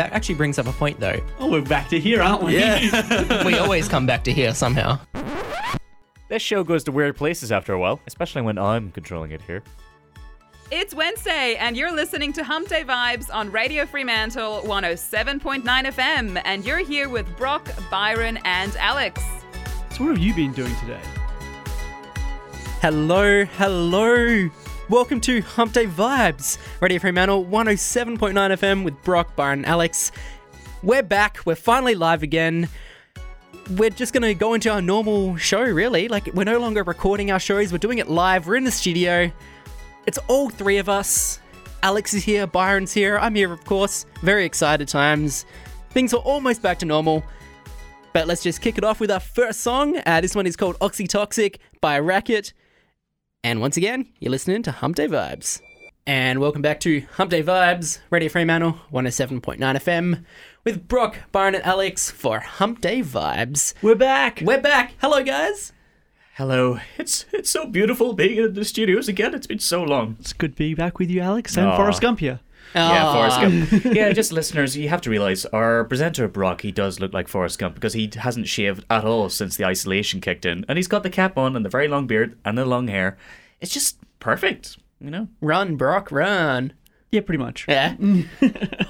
that actually brings up a point, though. Oh, we're back to here, aren't we? Yeah. We always come back to here somehow. this show goes to weird places after a while, especially when I'm controlling it here. It's Wednesday, and you're listening to Hump Day Vibes on Radio Fremantle 107.9 FM. And you're here with Brock, Byron, and Alex. so what have you been doing today? Hello, hello. Welcome to Hump Day Vibes, Radio Fremantle 107.9 FM with Brock, Byron, Alex. We're back. We're finally live again. We're just going to go into our normal show, really. Like, we're no longer recording our shows, we're doing it live. We're in the studio. It's all three of us. Alex is here, Byron's here, I'm here, of course. Very excited times. Things are almost back to normal. But let's just kick it off with our first song. Uh, this one is called Oxytoxic by Racket. And once again, you're listening to Hump Day Vibes. And welcome back to Hump Day Vibes, Radio Fremantle 107.9 FM, with Brock, Byron, and Alex for Hump Day Vibes. We're back. We're back. Hello, guys. Hello. It's it's so beautiful being in the studios again. It's been so long. It's good to be back with you, Alex, and Aw. Forrest Gump here. Yeah, Forrest Gump. yeah, just listeners, you have to realize our presenter Brock, he does look like Forrest Gump because he hasn't shaved at all since the isolation kicked in, and he's got the cap on and the very long beard and the long hair. It's just perfect, you know. Run, Brock, run. Yeah, pretty much. Yeah.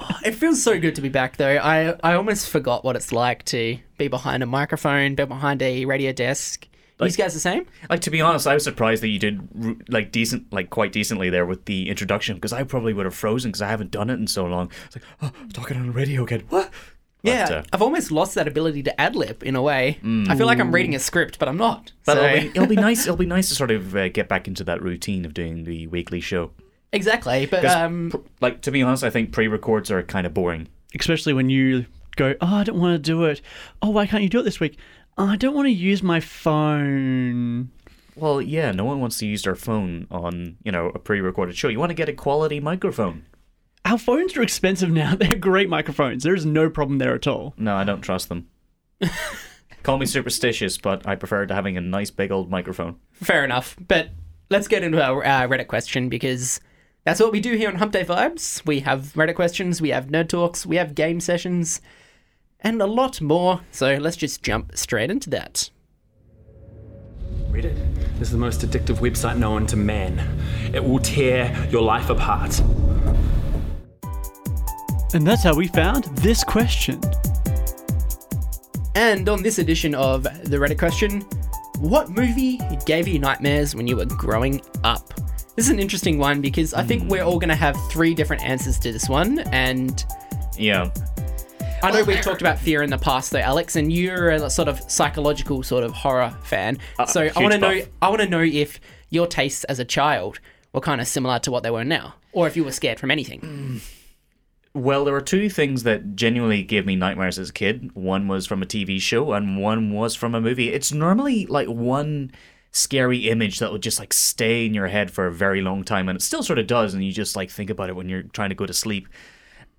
Oh, it feels so good to be back, though. I, I almost forgot what it's like to be behind a microphone, be behind a radio desk. These guys the same? Like to be honest, I was surprised that you did like decent, like quite decently there with the introduction because I probably would have frozen because I haven't done it in so long. It's like, oh, I'm talking on the radio again. What? Yeah, uh, I've almost lost that ability to ad lib in a way. I feel like I'm reading a script, but I'm not. But So- it'll, be, it'll be nice. It'll be nice to sort of uh, get back into that routine of doing the weekly show. exactly, but um, pr- like to be honest, I think pre-records are kind of boring. Especially when you go, oh, I don't want to do it. Oh, why can't you do it this week? Oh, I don't want to use my phone. Well, yeah, no one wants to use their phone on you know a pre-recorded show. You want to get a quality microphone. Our phones are expensive now. They're great microphones. There's no problem there at all. No, I don't trust them. Call me superstitious, but I prefer to having a nice big old microphone. fair enough. But let's get into our uh, Reddit question because that's what we do here on Hump Day Vibes. We have Reddit questions, we have nerd talks, we have game sessions, and a lot more. So let's just jump straight into that. Reddit is the most addictive website known to man. It will tear your life apart. And that's how we found this question. And on this edition of the Reddit question, what movie gave you nightmares when you were growing up? This is an interesting one because I think hmm. we're all going to have three different answers to this one. And Yeah, I know we've oh. talked about fear in the past, though, Alex, and you're a sort of psychological sort of horror fan. Uh, so I want to know. I want to know if your tastes as a child were kind of similar to what they were now, or if you were scared from anything. Mm. Well, there were two things that genuinely gave me nightmares as a kid. One was from a TV show, and one was from a movie. It's normally like one scary image that will just like stay in your head for a very long time, and it still sort of does, and you just like think about it when you're trying to go to sleep.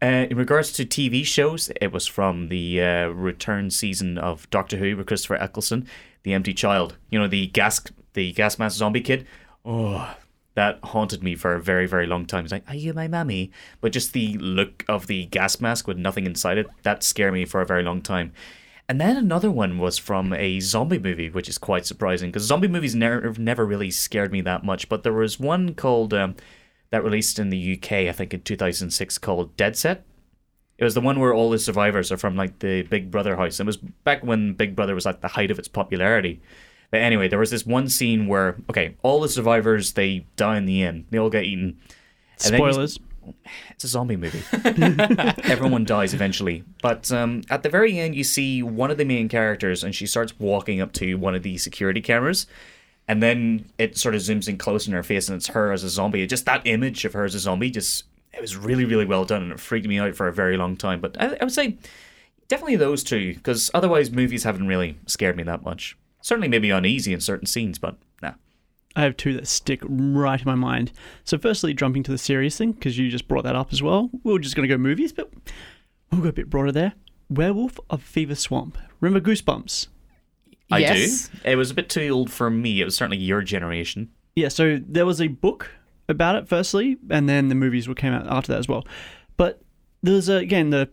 Uh, in regards to TV shows, it was from the uh, return season of Doctor Who with Christopher Eccleston, The Empty Child. You know, the gas, the gas mask zombie kid. Oh, that haunted me for a very, very long time. It's like, are you my mummy? But just the look of the gas mask with nothing inside it, that scared me for a very long time. And then another one was from a zombie movie, which is quite surprising because zombie movies never, never really scared me that much. But there was one called um, that released in the UK, I think in 2006, called Dead Set. It was the one where all the survivors are from like the Big Brother house. It was back when Big Brother was at the height of its popularity. But anyway, there was this one scene where okay, all the survivors they die in the end. They all get eaten. And you- Spoilers. it's a zombie movie. Everyone dies eventually. But um, at the very end, you see one of the main characters, and she starts walking up to one of the security cameras. And then it sort of zooms in close in her face, and it's her as a zombie. Just that image of her as a zombie, just it was really, really well done, and it freaked me out for a very long time. But I, I would say definitely those two, because otherwise movies haven't really scared me that much. Certainly, maybe uneasy in certain scenes, but nah. I have two that stick right in my mind. So, firstly, jumping to the serious thing, because you just brought that up as well. We're just going to go movies, but we'll go a bit broader there. Werewolf of Fever Swamp. Remember Goosebumps? I Yes. do. It was a bit too old for me. It was certainly your generation. Yeah, so there was a book about it firstly, and then the movies came out after that as well. But there's a, again the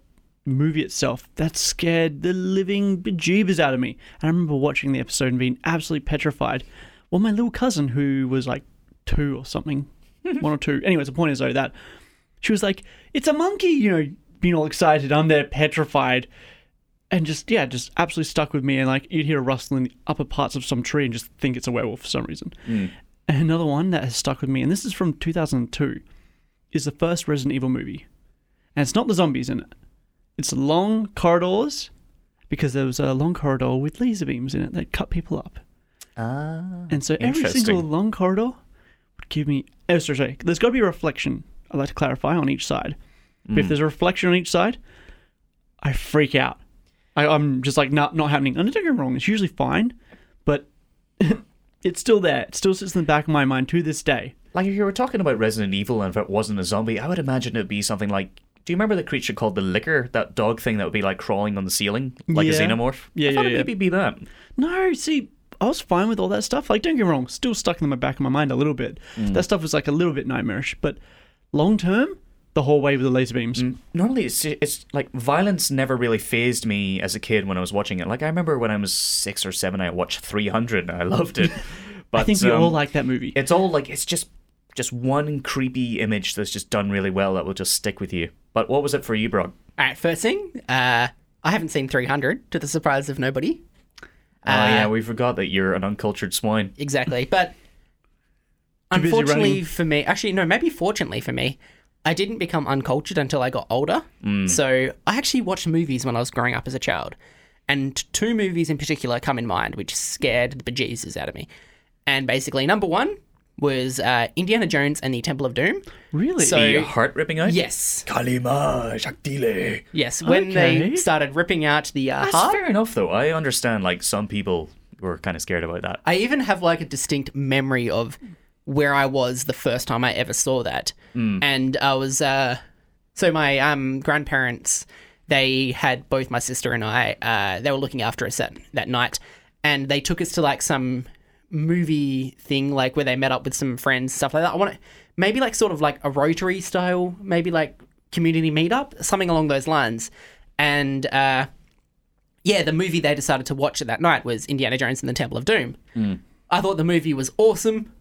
movie itself, that scared the living bejeebers out of me. And I remember watching the episode and being absolutely petrified. Well, my little cousin, who was like two or something, one or two. Anyways, the point is though that she was like, "It's a monkey," you know, being all excited. I'm there petrified, and just yeah, just absolutely stuck with me. And like you'd hear a rustle in the upper parts of some tree and just think it's a werewolf for some reason. And another one that has stuck with me, and this is from 2002, is the first Resident Evil movie, and it's not the zombies in it. It's long corridors because there was a long corridor with laser beams in it that cut people up. Ah. And so every single long corridor would give me. Oh, sorry, sorry. There's got to be a reflection. I'd like to clarify on each side. But if there's a reflection on each side, I freak out. I, I'm just like not not happening. And don't get me wrong, it's usually fine, but it's still there. It still sits in the back of my mind to this day. Like if you were talking about Resident Evil and if it wasn't a zombie, I would imagine it'd be something like. Do you remember the creature called the Licker? That dog thing that would be like crawling on the ceiling, like Yeah. a xenomorph. Yeah, I thought yeah, it'd yeah. maybe be that. No, see, I was fine with all that stuff. Like, don't get me wrong, still stuck in the back of my mind a little bit. Mm. That stuff was like a little bit nightmarish, but long term, the whole way with the laser beams. Normally, it's it's like violence never really phased me as a kid when I was watching it. Like I remember when I was six or seven, I watched 300 and I loved it. But I think we um, all like that movie. it's all like it's just just one creepy image that's just done really well that will just stick with you. But what was it for you, Brock? All right, first thing, uh, I haven't seen 300 to the surprise of nobody. oh yeah, we forgot that you're an uncultured swine. Exactly. But unfortunately for me, actually, no, maybe fortunately for me, I didn't become uncultured until I got older. So I actually watched movies when I was growing up as a child. And two movies in particular come in mind, which scared the bejesus out of me. And basically, number one was uh, Indiana Jones and the Temple of Doom. really? So- The heart ripping out. Yes. Kali Ma Shakti De. Yes. When Okay. they started ripping out the uh, That's heart. fair enough, though. I understand. Like some people were kind of scared about that. I even have like a distinct memory of where I was the first time I ever saw that. And I was uh so my um grandparents they had both my sister and I uh they were looking after us that that night and they took us to like some movie thing like where they met up with some friends stuff like that. I want to maybe like sort of like a rotary style, maybe like community meetup, something along those lines. And uh yeah, the movie they decided to watch that night was Indiana Jones and the Temple of Doom. I thought the movie was awesome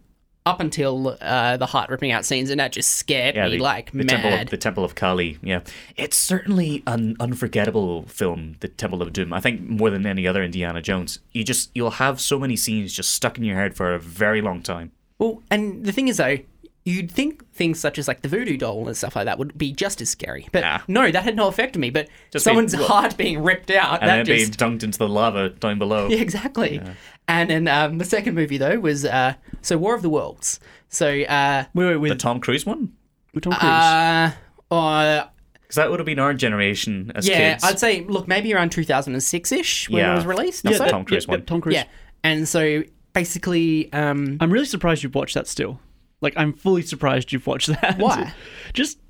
up until uh, the heart ripping out scenes, and that just scared Yeah, me the, like the mad. Temple of, the Temple of Kali. Yeah, it's certainly an unforgettable film, The Temple of Doom. I think more than any other Indiana Jones. You just you'll have so many scenes just stuck in your head for a very long time. Well, and the thing is though, you'd think things such as like the voodoo doll and stuff like that would be just as scary, but Nah. no, that had no effect on me. But Just someone's being- heart being ripped out, And that then just being dunked into the lava down below. yeah, exactly. And then um, the second movie though was uh, so War of the Worlds. So uh, wait, wait, The Tom Cruise one, with Tom Cruise. uh, uh, because that would have been our generation as kids. yeah, kids. I'd say look maybe around 2006 ish when Yeah. it was released. That's or so. the Tom Cruise yeah, one. yeah, Tom Cruise. Yeah, and so basically, um, I'm really surprised you've watched that still. Like, I'm fully surprised you've watched that. Why? Just, I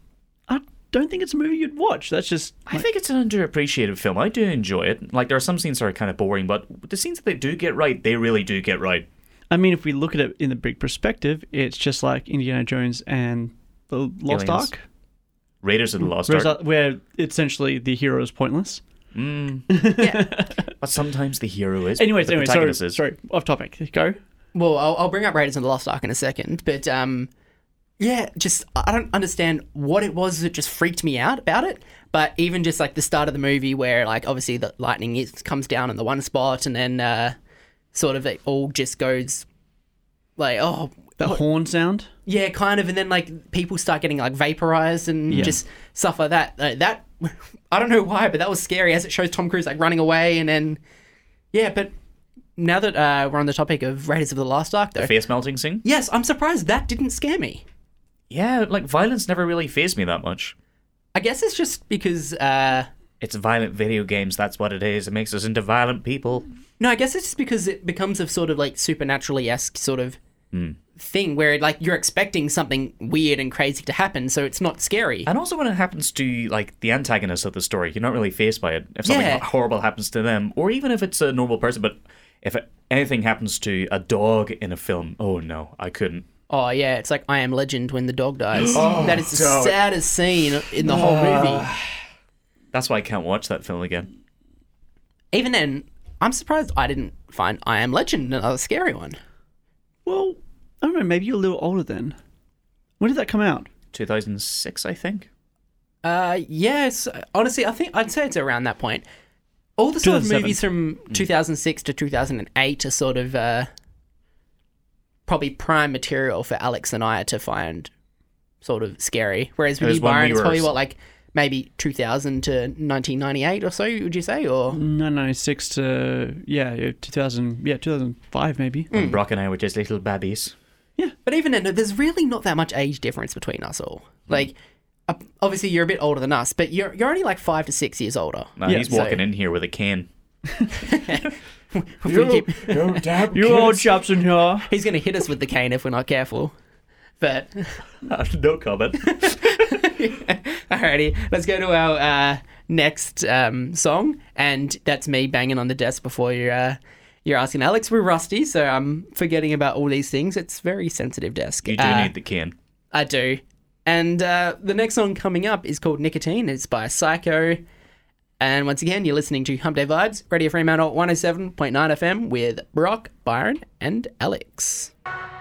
don't think it's a movie you'd watch. That's just. I think it's an underappreciated film. I do enjoy it. Like there are some scenes that are kind of boring, but the scenes that they do get right, they really do get right. I mean, if we look at it in the big perspective, it's just like Indiana Jones and the Lost Aliens. Ark, Raiders of the Lost whereas, Ark. where essentially the hero is pointless. But sometimes the hero is. Anyways, the anyway, sorry, is. sorry, off topic. Go. well, I'll, I'll bring up Raiders of the Lost Ark in a second, but um, yeah, just I don't understand what it was that just freaked me out about it. But even just like the start of the movie, where like obviously the lightning is, comes down in the one spot, and then uh, sort of it all just goes like oh That horn sound. Yeah, kind of, and then like people start getting like vaporized and Yeah. just stuff like that. Uh, that I don't know why, but that was scary as it shows Tom Cruise like running away, and then yeah. But now that uh, we're on the topic of Raiders of the Lost Ark, though, Face melting scene. yes, I'm surprised that didn't scare me. Yeah, like violence never really phased me that much. I guess it's just because uh, It's violent video games. That's what it is. It makes us into violent people. no, I guess it's just because it becomes a sort of like supernaturally esque sort of thing where like you're expecting something weird and crazy to happen, so it's not scary. And also when it happens to like the antagonist of the story, you're not really phased by it. If something Yeah. horrible happens to them, or even if it's a normal person, but if it, anything happens to a dog in a film, oh no, I couldn't. Oh yeah, it's like I Am Legend when the dog dies. Oh, that is the saddest scene in the whole movie. That's why I can't watch that film again. Even then, I'm surprised I didn't find I Am Legend another scary one. Well, I don't know. Maybe you're a little older then. When did that come out? 2006, I think. Uh, yes. Honestly, I think I'd say it's around that point. All the sort of movies from 2006 to 2008 are sort of uh, probably prime material for Alex and I to find sort of scary. Whereas with was you, when Byron, we it's probably what like maybe 2000 to 1998 or so. Would you say? Or 1996 to yeah, yeah, 2000, yeah, 2005 maybe. When Brock and I were just little babbies. Yeah, but even then, there's really not that much age difference between us all. Like, uh, obviously, you're a bit older than us, but you're you're only like five to six years older. Nah, Yeah, he's so- walking in here with a cane. If we keep- You old chaps in here. he's going to hit us with the cane if we're not careful. But no comment. alrighty, let's go to our uh, next um, song, and that's me banging on the desk before you're uh, you're asking Alex. We're rusty, so I'm forgetting about all these things. It's very sensitive desk. You do Uh, need the cane. I do. And uh, the next song coming up is called Nicotine. It's by Psycho. And once again, you're listening to Hump Day Vibes, Radio Fremantle 107.9 FM with Brock, Byron, and Alex.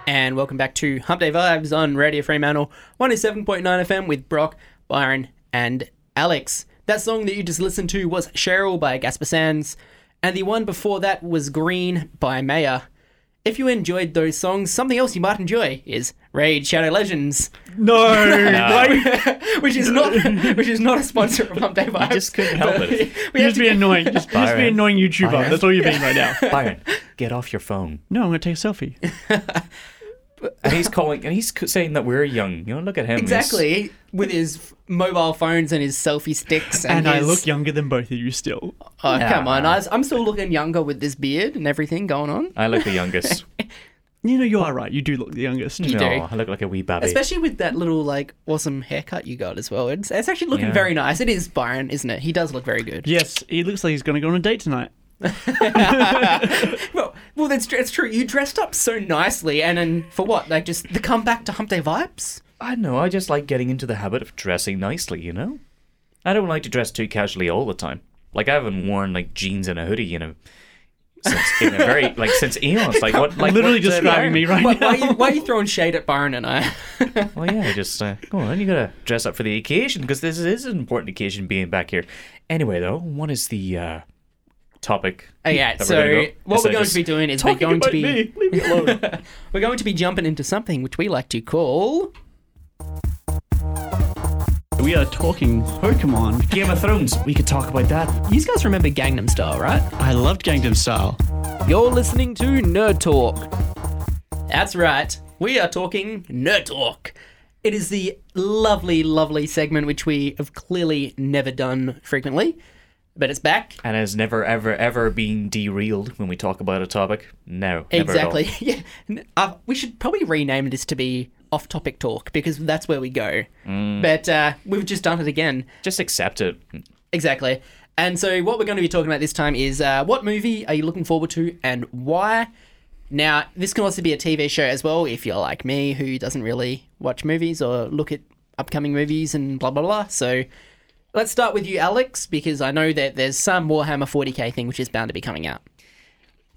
And welcome back to Hump Day Vibes on Radio Fremantle 107.9 FM with Brock, Byron, and Alex. That song that you just listened to was Cheryl by Gasper Sands, and the one before that was Green by Maya. If you enjoyed those songs, something else you might enjoy is Raid Shadow Legends, No, which is not which is not a sponsor of Hump Day Vibes. I just couldn't help it. We you just to be get- annoying. Just, just be annoying YouTuber. Byron. That's all you're being right now. Byron, get off your phone. No, I'm gonna take a selfie. And he's calling, and he's saying that we're young. You know, look at him. He's- exactly with his mobile phones and his selfie sticks, and, And I look younger than both of you still. Oh come on! I, I'm still looking younger with this beard and everything going on. I look the youngest. You know, you are right. You do look the youngest. You no, do. I look like a wee baby. Especially with that little like awesome haircut you got as well. It's, it's actually looking Yeah. very nice. It is Byron, isn't it? He does look very good. Yes, he looks like he's gonna go on a date tonight. Well, well, that's tr- it's true. You dressed up so nicely, and then for what? Like just the comeback to Hump Day vibes. I know. I just like getting into the habit of dressing nicely. You know, I don't like to dress too casually all the time. Like I haven't worn like jeans and a hoodie, you know, since in a very like since eons. Like what? Like Literally what, uh, describing me right Why, now. why, are you, why are you throwing shade at Byron and I? Well, yeah, I just uh, go on. You gotta dress up for the occasion because this is an important occasion being back here. Anyway, though, what is the uh, topic? Oh, okay, that we're so gonna go? what Instead we're going to be doing is we're talking going to be me. Leave me alone. we're going to be jumping into something which we like to call We are talking Pokemon. Game of Thrones. We could talk about that. You guys remember Gangnam Style, right? I loved Gangnam Style. You're listening to Nerd Talk. That's right. We are talking Nerd Talk. It is the lovely, lovely segment which we have clearly never done frequently, but it's back. And has never, ever, ever been derailed when we talk about a topic. No, never at all. Exactly. Yeah. Uh, we should probably rename this to be Off Topic Talk because that's where we go. Mm. But uh, we've just done it again. Just accept it. Exactly. And so, what we're going to be talking about this time is uh, what movie are you looking forward to and why? Now, this can also be a TV show as well if you're like me who doesn't really watch movies or look at upcoming movies and blah, blah, blah. So, let's start with you, Alex, because I know that there's some Warhammer 40k thing which is bound to be coming out.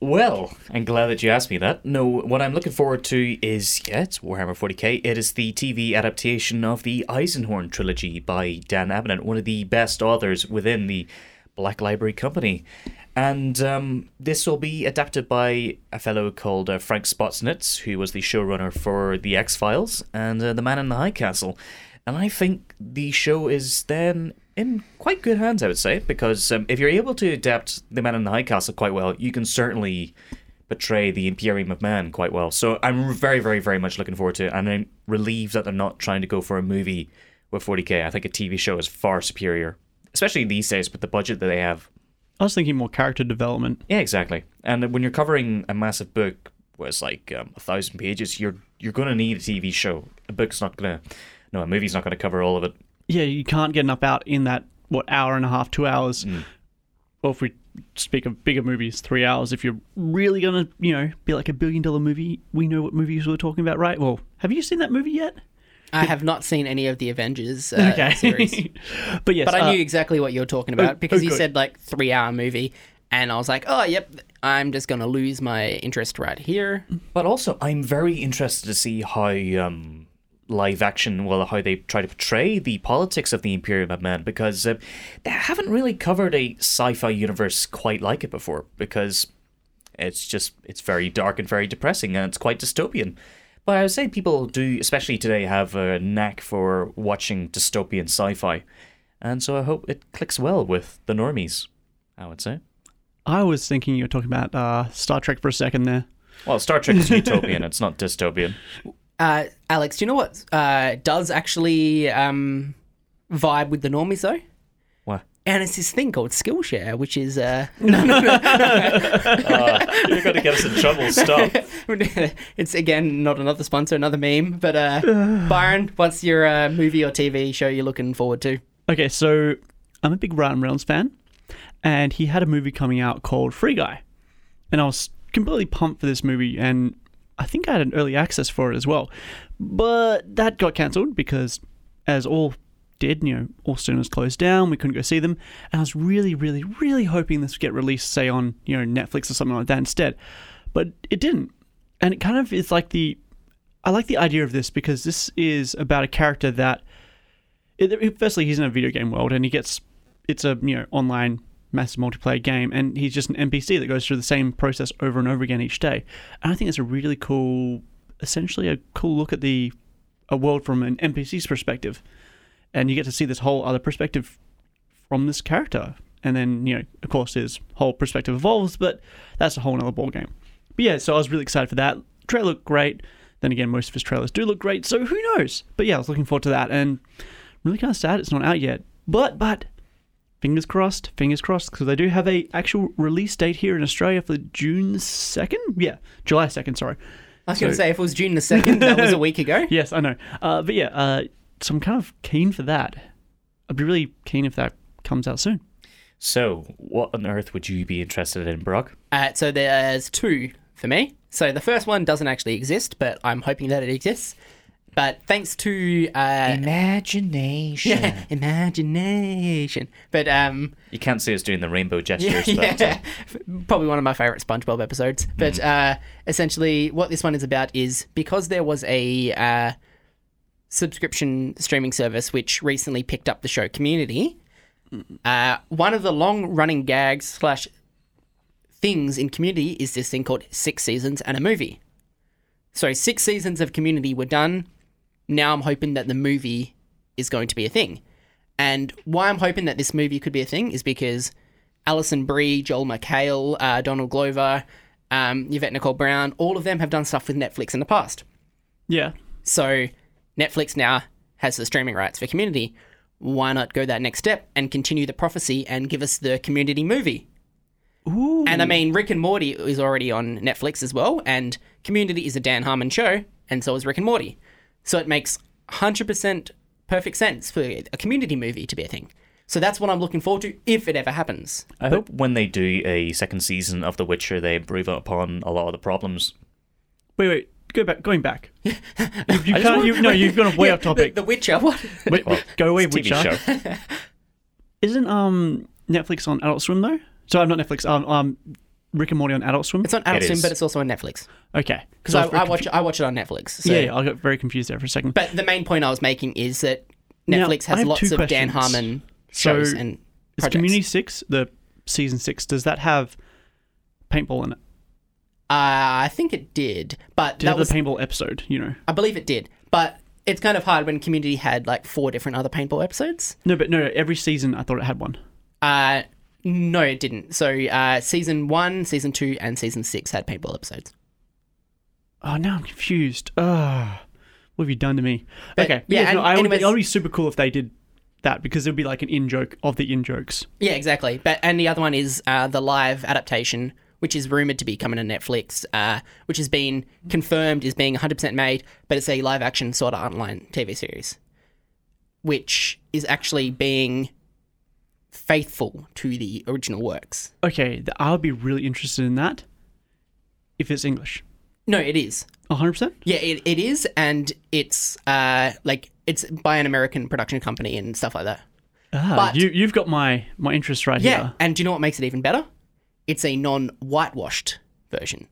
Well, I'm glad that you asked me that. No, what I'm looking forward to is, yeah, it's Warhammer 40k. It is the TV adaptation of the Eisenhorn trilogy by Dan Abnett, one of the best authors within the Black Library Company. And um, this will be adapted by a fellow called uh, Frank Spotnitz, who was the showrunner for The X Files and uh, The Man in the High Castle. And I think the show is then in quite good hands, I would say, because um, if you're able to adapt The Man in the High Castle quite well, you can certainly portray the Imperium of Man quite well. So I'm very, very, very much looking forward to it, and I'm relieved that they're not trying to go for a movie with 40k. I think a TV show is far superior, especially these days with the budget that they have. I was thinking more character development. Yeah, exactly. And when you're covering a massive book where it's like um, a thousand pages, you're you're going to need a TV show. A book's not going to, no, a movie's not going to cover all of it. Yeah, you can't get enough out in that what hour and a half, two hours. Or if we speak of bigger movies, three hours. If you're really gonna, you know, be like a billion dollar movie, we know what movies we're talking about, right? Well, have you seen that movie yet? I have not seen any of the Avengers uh, okay. series, but yes, but I uh, knew exactly what you were talking about oh, because oh, you good. said like three hour movie, and I was like, oh, yep, I'm just gonna lose my interest right here. But also, I'm very interested to see how um, live action, well, how they try to portray the politics of the Imperium of Man, because uh, they haven't really covered a sci-fi universe quite like it before. Because it's just it's very dark and very depressing, and it's quite dystopian. But I would say people do, especially today, have a knack for watching dystopian sci-fi, and so I hope it clicks well with the normies. I would say. I was thinking you were talking about uh, Star Trek for a second there. Well, Star Trek is utopian; it's not dystopian. Uh, Alex, do you know what uh, does actually um, vibe with the normies though? What? And it's this thing called Skillshare, which is uh, You're going to get us in trouble. Stop. it's again not another sponsor, another meme. But uh, Byron, what's your uh, movie or TV show you're looking forward to? Okay, so I'm a big Ryan Reynolds fan, and he had a movie coming out called Free Guy, and I was completely pumped for this movie, and I think I had an early access for it as well, but that got cancelled because, as all did, you know, all cinemas closed down, we couldn't go see them, and I was really, really, really hoping this would get released, say on you know Netflix or something like that instead, but it didn't, and it kind of is like the, I like the idea of this because this is about a character that it, firstly he's in a video game world and he gets it's a you know online massive multiplayer game and he's just an npc that goes through the same process over and over again each day. And i think it's a really cool essentially a cool look at the a world from an npc's perspective. And you get to see this whole other perspective from this character. And then you know of course his whole perspective evolves but that's a whole other ball game but yeah so i was really excited for that. Trailer looked great. Then again most of his trailers do look great so who knows? But yeah i was looking forward to that and really kind of sad it's not out yet. But but fingers crossed, fingers crossed, because they do have a actual release date here in Australia for June second. Yeah, July second. Sorry. I was going to say if it was June the second, that was a week ago. Yes, I know. Uh, but yeah, uh, so I'm kind of keen for that. I'd be really keen if that comes out soon. So, what on earth would you be interested in, Brock? Uh, so there's two for me. So the first one doesn't actually exist, but I'm hoping that it exists. But thanks to uh, Imagination. imagination, but um, You can't see us doing the rainbow gestures, yeah, but uh, probably one of my favorite SpongeBob episodes. But uh, essentially, what this one is about is because there was a uh, subscription streaming service which recently picked up the show Community. Uh, one of the long-running gags slash things in Community is this thing called six seasons and a movie. So six seasons of Community were done. Now I'm hoping that the movie is going to be a thing. And why I'm hoping that this movie could be a thing is because Alison Brie, Joel McHale, uh, Donald Glover, um, Yvette Nicole Brown, all of them have done stuff with Netflix in the past. Yeah. So Netflix now has the streaming rights for Community. Why not go that next step and continue the prophecy and give us the Community movie? Ooh. And I mean, Rick and Morty is already on Netflix as well, and Community is a Dan Harmon show, and so is Rick and Morty. So it makes 100% perfect sense for a Community movie to be a thing. So that's what I'm looking forward to if it ever happens. I hope when they do a second season of The Witcher, they improve upon a lot of the problems. Wait, wait. Go back. Going back. you, you can't. You, no, you've gone way Yeah, off topic. The, the Witcher, what? wait, Well, go away, It's a TV Witcher. show. Isn't um Netflix on Adult Swim though? Sorry, I'm not Netflix. Um, um, Rick and Morty on Adult Swim. It's on Adult It Swim, is. but it's also on Netflix. Okay, Because I, was very I watch I watch it on Netflix. So. Yeah, yeah, I got very confused there for a second. But the main point I was making is that Now, Netflix I has have lots two of Dan questions. Harmon So, shows and Is projects. Community Six the season six? Does that have paintball in it? Uh, I think it did, but Did it that have was the paintball episode? You know. I believe it did. But it's kind of hard when Community had like four different other paintball episodes. No, but no. Every season, I thought it had one. Uh, no, it didn't. So uh, season one, season two, and season six had paintball episodes. Oh, now I'm confused. Ah, what have you done to me? But, okay, yeah, yeah, no, I would, anyways- it would be super cool if they did that because it would be like an in joke of the in jokes. Yeah, exactly. But and the other one is uh, the live adaptation, which is rumored to be coming to Netflix, uh, which has been confirmed is being 100% made, but it's a live action sort of online TV series, which is actually being faithful to the original works. Okay, th- I would be really interested in that if it's English. No, it is. 100%? Yeah, it, it is, and it's uh like it's by an American production company and stuff like that. Ah, But- you, you've got my, my interest right Yeah, here. and do you know what makes it even better? It's a non-whitewashed version.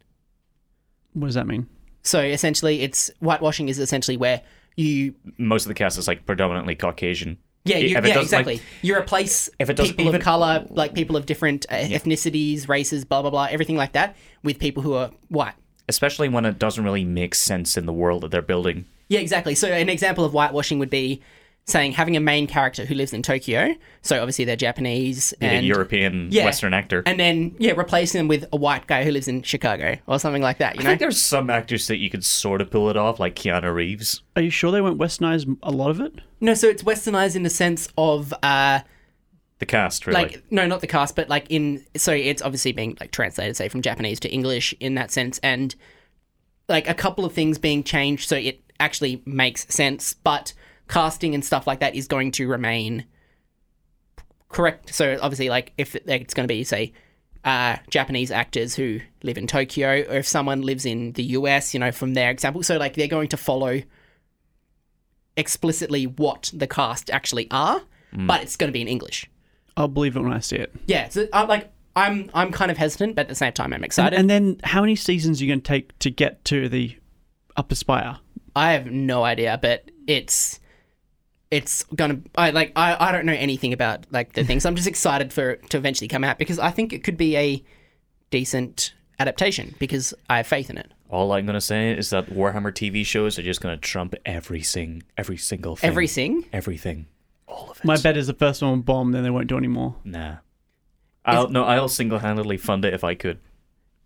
What does that mean? So essentially, it's whitewashing is essentially where you Most of the cast is like predominantly Caucasian. Yeah you, yeah exactly like- you replace If it doesn't people even- of color like people of different uh, ethnicities, races, blah blah blah, everything like that with people who are white. especially when it doesn't really make sense in the world that they're building. Yeah, exactly. So an example of whitewashing would be saying having a main character who lives in Tokyo. So obviously they're Japanese Being and a European yeah, Western actor. and then yeah, replacing them with a white guy who lives in Chicago or something like that. You I know? think there's some actors that you could sort of pull it off, like Keanu Reeves. Are you sure they won't westernize a lot of it? No, so it's westernized in the sense of uh The cast, really. like no, not the cast, but like in so it's obviously being like translated, say from Japanese to English in that sense, and like a couple of things being changed so it actually makes sense, but casting and stuff like that is going to remain correct. So obviously, like if it's going to be say uh, Japanese actors who live in Tokyo, or if someone lives in the US, you know, from their example, so like they're going to follow explicitly what the cast actually are, but it's going to be in English. I'll believe it when I see it. Yeah, so I like I'm I'm kind of hesitant, but at the same time I'm And, excited. and then how many seasons are you going to take to get to the upper spire? I have no idea, but it's it's gonna I like I, I don't know anything about like the things. I'm just excited for it to eventually come out because I think it could be a decent adaptation because I have faith in it. All I'm gonna say is that Warhammer TV shows are just gonna trump every sing, every single thing, Every sing. everything, all of it. My bet is the first one will bomb, then they won't do any more. Nah, I'll no, I'll single-handedly fund it if I could.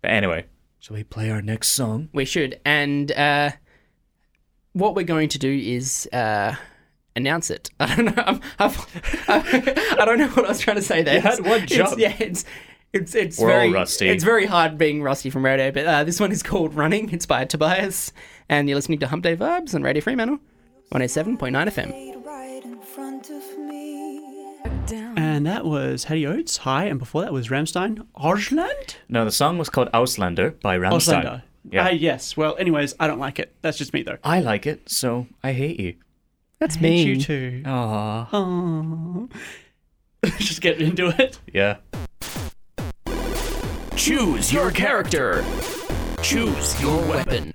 But anyway, shall we play our next song? We should. And uh, what we're going to do is uh, announce it. I don't know. I'm, I've, I don't know what I was trying to say there. You had one It's- job. yeah, it's it's it's We're all very rusty. It's very hard being rusty from radio. But uh, this one is called "Running." It's by Tobias, and you're listening to Hump Day Vibes on Radio Fremantle, 107.9 FM. right in front of me. And that was Hetty Oates. Hi. And before that was Rammstein. Ausland? No, the song was called Auslander by Rammstein. Auslander. Yeah, Ah, yes. Well, anyways, I don't like it. That's just me, though. I like it, so I hate you. That's Hate you too. Aww. Aww. just get into it. Yeah. Choose your character. Choose your weapon.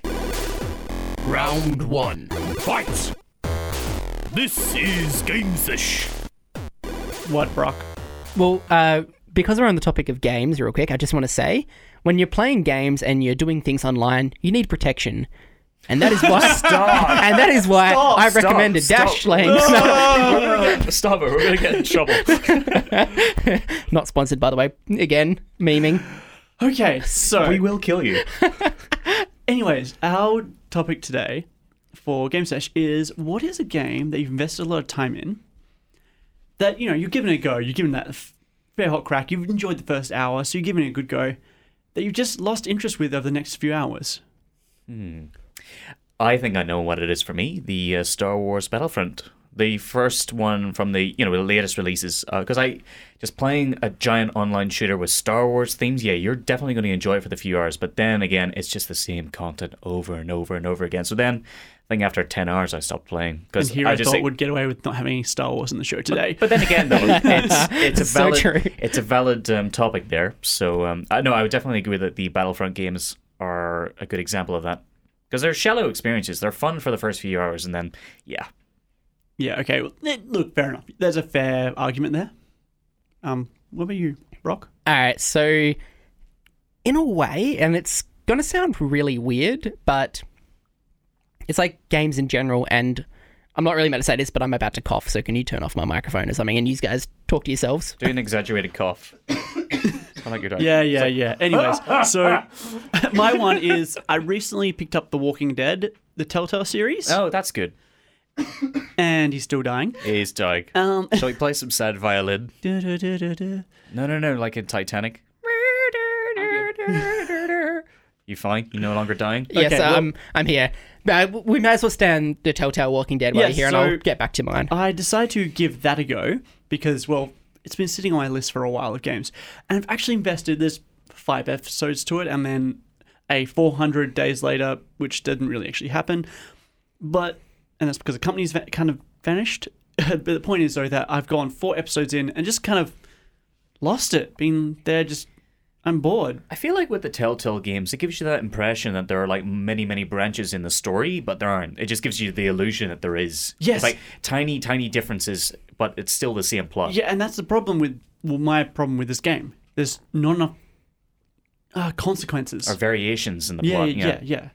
Round one. Fight! This is Game Fish. What, Brock? Well, uh, because we're on the topic of games, real quick, I just want to say when you're playing games and you're doing things online, you need protection. And that is why, and that is why Stop, I've stop, recommended stop. Dashlane. Stop it, we're gonna get in trouble. Not sponsored, by the way. Again, memeing. Okay, so. we will kill you. Anyways, our topic today for Game Sesh is what is a game that you've invested a lot of time in that, you know, you're giving it a go, you're giving that a f- fair hot crack, you've enjoyed the first hour, so you're giving it a good go, that you've just lost interest with over the next few hours? Hmm. I think I know what it is for me. The uh, Star Wars Battlefront, the first one from the you know the latest releases. Because I just playing a giant online shooter with Star Wars themes. Yeah, you're definitely going to enjoy it for the few hours. But then again, it's just the same content over and over and over again. So then, I think after ten hours, I stopped playing because here I just thought would get away with not having any Star Wars in the show today. But then again, though, it's it's a valid true. it's a valid um, topic there. So um, I no, I would definitely agree that the Battlefront games are a good example of that because they're shallow experiences. They're fun for the first few hours, and then yeah, yeah, okay. Well, eh, look, fair enough. There's a fair argument there. Um, what about you, Brock? All right, so in a way, and it's going to sound really weird, but it's like games in general, and I'm not really meant to say this, but I'm about to cough, so can you turn off my microphone or something and you guys talk to yourselves? do an exaggerated cough. I like your dog. Yeah, yeah, yeah. Anyways, so my one is I recently picked up The Walking Dead, the Telltale series, Oh, that's good. and he's still dying. He's dying. Um, Shall we play some sad violin? du-du-du-du-du. No, no, no. Like in Titanic. You fine? You no longer dying? Yes, Okay, well- um, I'm here. Uh, we may as well stand the Telltale Walking Dead while Yes, you're here, so- and I'll get back to mine. I decided to give that a go because, well, it's been sitting on my list for a while of games, and I've actually invested. There's five episodes to it, and then a 400 days later, which didn't really actually happen. But, and that's because the company's kind of vanished. but the point is, though, that I've gone four episodes in and just kind of lost it. Being there, just, I'm bored. I feel like with the Telltale games, it gives you that impression that there are like many, many branches in the story, but there aren't. It just gives you the illusion that there is. Yes. It's like tiny, tiny differences, but it's still the same plot. Yeah, and that's the problem with, well, my problem with this game. There's not enough uh, consequences. Or variations in the yeah, plot. yeah, yeah, yeah.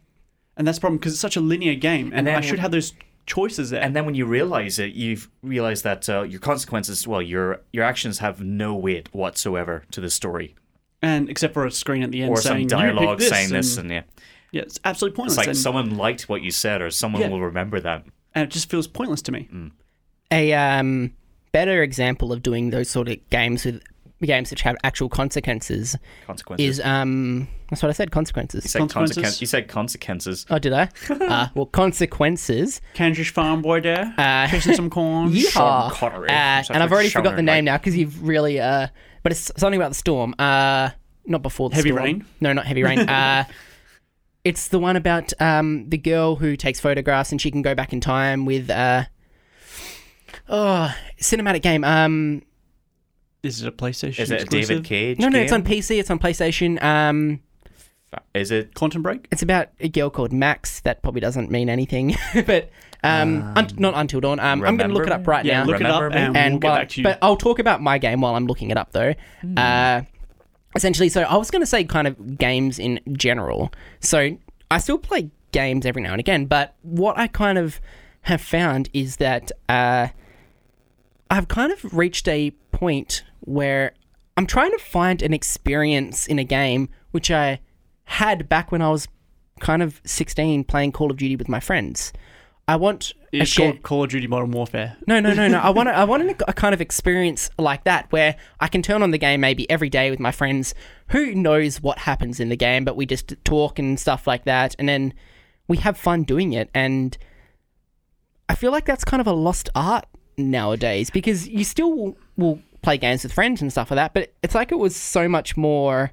And that's the problem because it's such a linear game, and, And I should have those choices there. And then when you realize it, you've realized that uh, your consequences, well, your your actions have no weight whatsoever to the story, and except for a screen at the end or saying some "You dialogue this," saying this, and, and yeah, yeah, it's absolutely pointless. it's like and, someone liked what you said, or someone Yeah. will remember that. and it just feels pointless to me. Mm. A um, better example of doing those sort of games with games which have actual consequences Consequences. is um, that's what I said. Consequences. you said consequences? consequences. You said consequences. Oh, did I? uh, well, consequences. Kansas farm boy there, Uh, chasing some corn. Yeehaw. Sean Connery. Uh, and I've already forgot the Connery. name now because you've really. Uh, but it's something about the storm. Uh, not before the Heavy storm. Rain? No, not heavy rain. uh, it's the one about um the girl who takes photographs and she can go back in time with uh. Oh, cinematic game. Um, This is a PlayStation Is it a exclusive. David Cage? no, no, it's game? on PC. It's on PlayStation. Um, Is it? Quantum Break? it's about a girl called Max. That probably doesn't mean anything, but um, un- not Until Dawn. Um, I'm going to look it up right Yeah, now. look it up me? and, and we'll get while- back to you. But I'll talk about my game while I'm looking it up, though. Uh, essentially, so I was going to say kind of games in general. So I still play games every now and again, but what I kind of have found is that uh, I've kind of reached a point where I'm trying to find an experience in a game which I had back when I was kind of 16 playing Call of Duty with my friends. I want a it's share- called Call of Duty Modern Warfare. no, no, no, no. I want, a, I want a, a kind of experience like that where I can turn on the game maybe every day with my friends. Who knows what happens in the game, but we just talk and stuff like that, and then we have fun doing it. And I feel like that's kind of a lost art nowadays because you still will, will play games with friends and stuff like that, but it's like it was so much more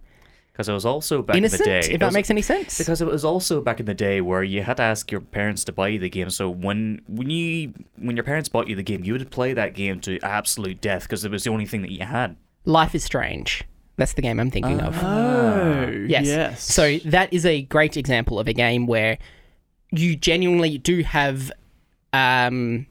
Because it was also back innocent. in the day. if that was- makes any sense. Because it was also back in the day where you had to ask your parents to buy you the game. So when when you when your parents bought you the game, you would play that game to absolute death because it was the only thing that you had. Life is Strange. That's the game I'm thinking of. Oh, Yes. yes. So that is a great example of a game where you genuinely do have um,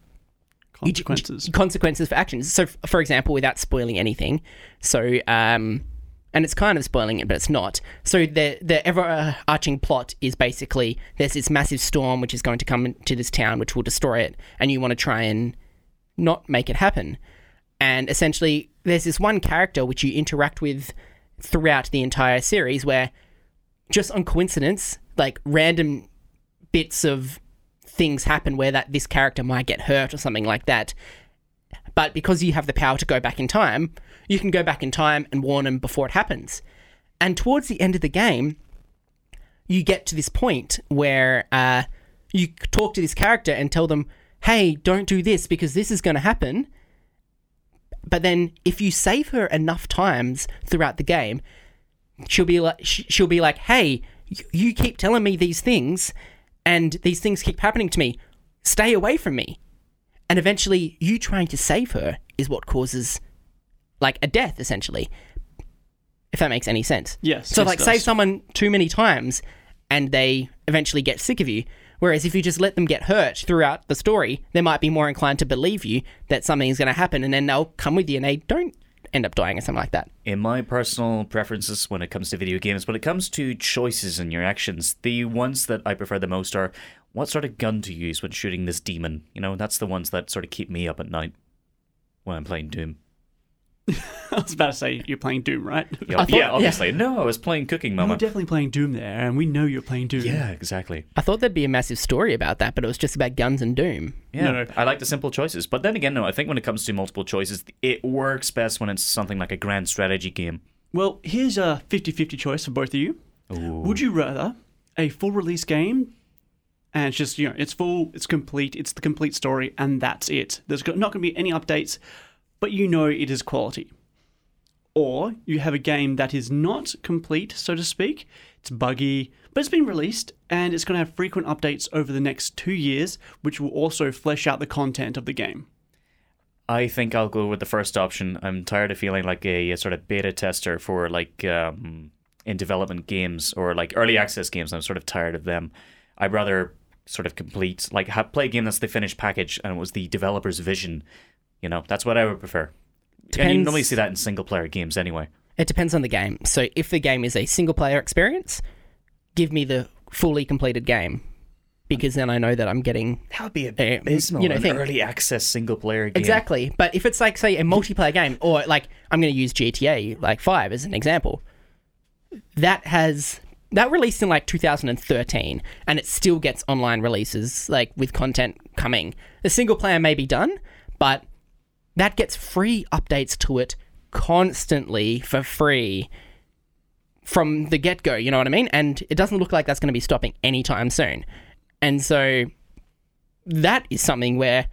consequences. consequences for actions. So, f- for example, without spoiling anything, so um, and it's kind of spoiling it, but it's not. So the the overarching plot is basically there's this massive storm which is going to come into this town, which will destroy it, and you want to try and not make it happen. And essentially, there's this one character which you interact with throughout the entire series where just on coincidence, like random bits of things happen where that this character might get hurt or something like that. But because you have the power to go back in time, you can go back in time and warn them before it happens. And towards the end of the game, you get to this point where uh, you talk to this character and tell them, "Hey, don't do this because this is going to happen." But then, if you save her enough times throughout the game, she'll be like, she'll be like, "Hey, you keep telling me these things, and these things keep happening to me. Stay away from me." And eventually, you trying to save her is what causes, like, a death, essentially. If that makes any sense. Yes, So, yes, like, save someone too many times, and they eventually get sick of you. Whereas if you just let them get hurt throughout the story, they might be more inclined to believe you that something is going to happen, and then they'll come with you, and they don't end up dying or something like that. In my personal preferences when it comes to video games, when it comes to choices in your actions, the ones that I prefer the most are what sort of gun to use when shooting this demon. You know, that's the ones that sort of keep me up at night when I'm playing Doom. I was about to say you're playing Doom, right? Yeah, thought- yeah yeah. obviously. No, I was playing Cooking You're Mama. definitely playing Doom there, and we know you're playing Doom. Yeah, exactly. I thought there'd be a massive story about that, but it was just about guns and doom. Yeah, No, no. I like the simple choices. But then again, no, I think when it comes to multiple choices, it works best when it's something like a grand strategy game. Well, here's a 50 50 choice for both of you. Would you rather a full release game and it's just, you know, it's full, it's complete, it's the complete story, and that's it? There's not going to be any updates, but you know it is quality. or you have a game that is not complete, so to speak. It's buggy, but it's been released and it's going to have frequent updates over the next two years, which will also flesh out the content of the game. I think I'll go with the first option. I'm tired of feeling like a, a sort of beta tester for like um, in development games or like early access games. I'm sort of tired of them. I'd rather sort of complete like ha- play a game that's the finished package and it was the developer's vision. You know, that's what I would prefer. And you normally see that in single player games anyway. It depends on the game. So if the game is a single player experience, give me the fully completed game because then I know that I'm getting That would be a abysmal. you know, an thing. early access single player game. Exactly. But if it's like, say, a multiplayer game, or like, I'm going to use GTA, like 5 as an example, that has. That released in like 2013, and it still gets online releases, like with content coming. The single player may be done, but that gets free updates to it constantly for free from the get go, you know what I mean? And it doesn't look like that's going to be stopping anytime soon. And so that is something where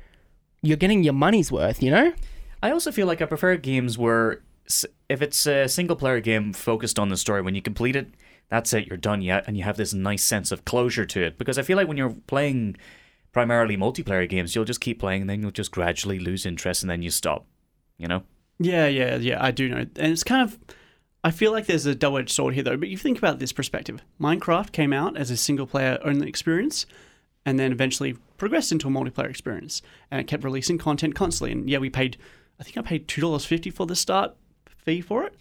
you're getting your money's worth, you know? I also feel like I prefer games where if it's a single player game focused on the story, when you complete it, that's it, you're done yet, and you have this nice sense of closure to it. Because I feel like when you're playing primarily multiplayer games, you'll just keep playing, and then you'll just gradually lose interest, and then you stop. You know? Yeah, yeah, yeah, I do know. And it's kind of. I feel like there's a double edged sword here, though. But you think about this perspective Minecraft came out as a single player only experience and then eventually progressed into a multiplayer experience. And it kept releasing content constantly. And yeah, we paid, I think I paid $2.50 for the start fee for it.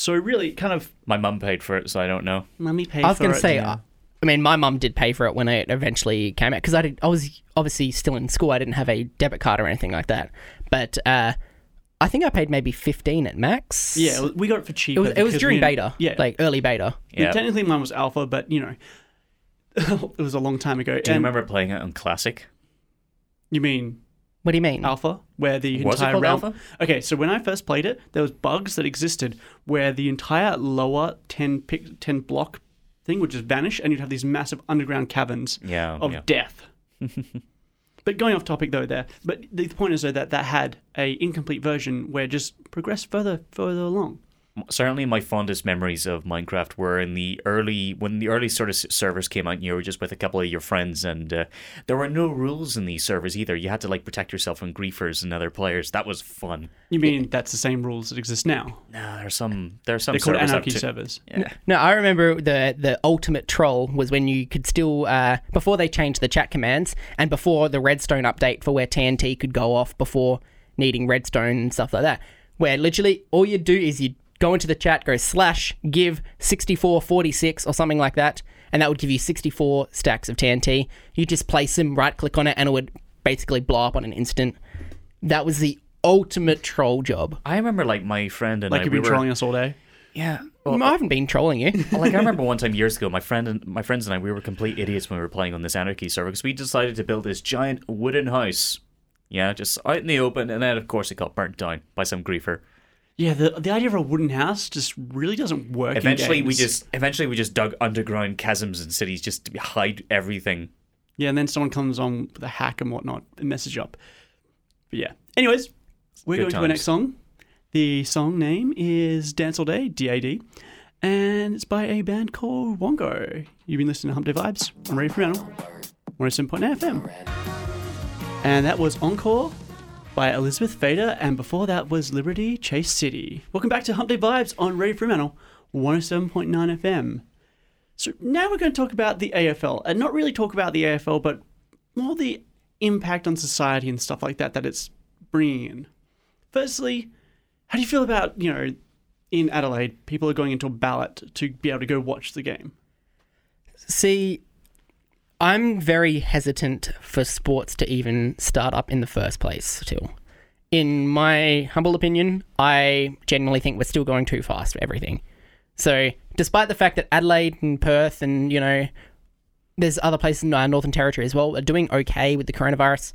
So really, kind of, My mum paid for it, so I don't know. mummy paid I was for going to it. say, uh, I mean, my mum did pay for it when it eventually came out because I, did, I was obviously still in school. I didn't have a debit card or anything like that. But uh, I think I paid maybe 15 at max. Yeah, we got it for cheap. It was, it was during beta. Yeah. Like early beta. Yeah. Technically, mine was alpha, but, you know, it was a long time ago. Do you And- remember playing it on Classic? You mean What do you mean? Alpha, where the Was it entire called realm. Alpha? Okay, so when I first played it, there was bugs that existed where the entire lower 10 pic, 10 block thing would just vanish, and you'd have these massive underground caverns Yeah, of yeah. death. but going off topic though, there. But the point is though that that had a incomplete version where it just progressed further further along. Certainly my fondest memories of Minecraft were in the early when the early sort of servers came out and you were just with a couple of your friends and uh, there were no rules in these servers either. You had to like protect yourself from griefers and other players. That was fun. You mean that's the same rules that exist now? Nah, there's some there's some They're called servers anarchy servers. Yeah. No, I remember the the ultimate troll was when you could still uh, before they changed the chat commands and before the redstone update for where TNT could go off before needing redstone and stuff like that. Where literally all you'd do is you go into the chat, go slash give sixty four forty six or something like that, and that would give you sixty four stacks of TNT. You just place them, right click on it, and it would basically blow up on an instant. That was the ultimate troll job. I remember like my friend and Like I you've we been were, trolling us all day. Yeah. Mm, I haven't been trolling you. like I remember one time years ago, my friend and my friends and I, we were complete idiots when we were playing on this anarchy server because we decided to build this giant wooden house. Yeah, just out in the open, and then of course it got burnt down by some griefer. Yeah, the the idea of a wooden house just really doesn't work. in Eventually, we just eventually we just dug underground chasms in cities just to hide everything. Yeah, and then someone comes on with a hack and whatnot and messes you up. But yeah. Anyways, we're Good going to our next song. The song name is Dance All Day, D-A-D, and it's by a band called Wongo. You've been listening to Hump Day Vibes on Radio Fremantle, 107.9 FM. And that was Encore by Elizabeth Fader, and before that was Liberty Chase City. Welcome back to Hump Day Vibes on Radio Fremantle, 107.9 FM. So now we're going to talk about the AFL, and not really talk about the AFL, but more the impact on society and stuff like that that it's bringing in. Firstly, how do you feel about you know in Adelaide people are going into a ballot to be able to go watch the game? See, I'm very hesitant for sports to even start up in the first place still. In my humble opinion, I genuinely think we're still going too fast for everything. So, despite the fact that Adelaide and Perth and, you know, there's other places in our Northern Territory as well are doing okay with the coronavirus,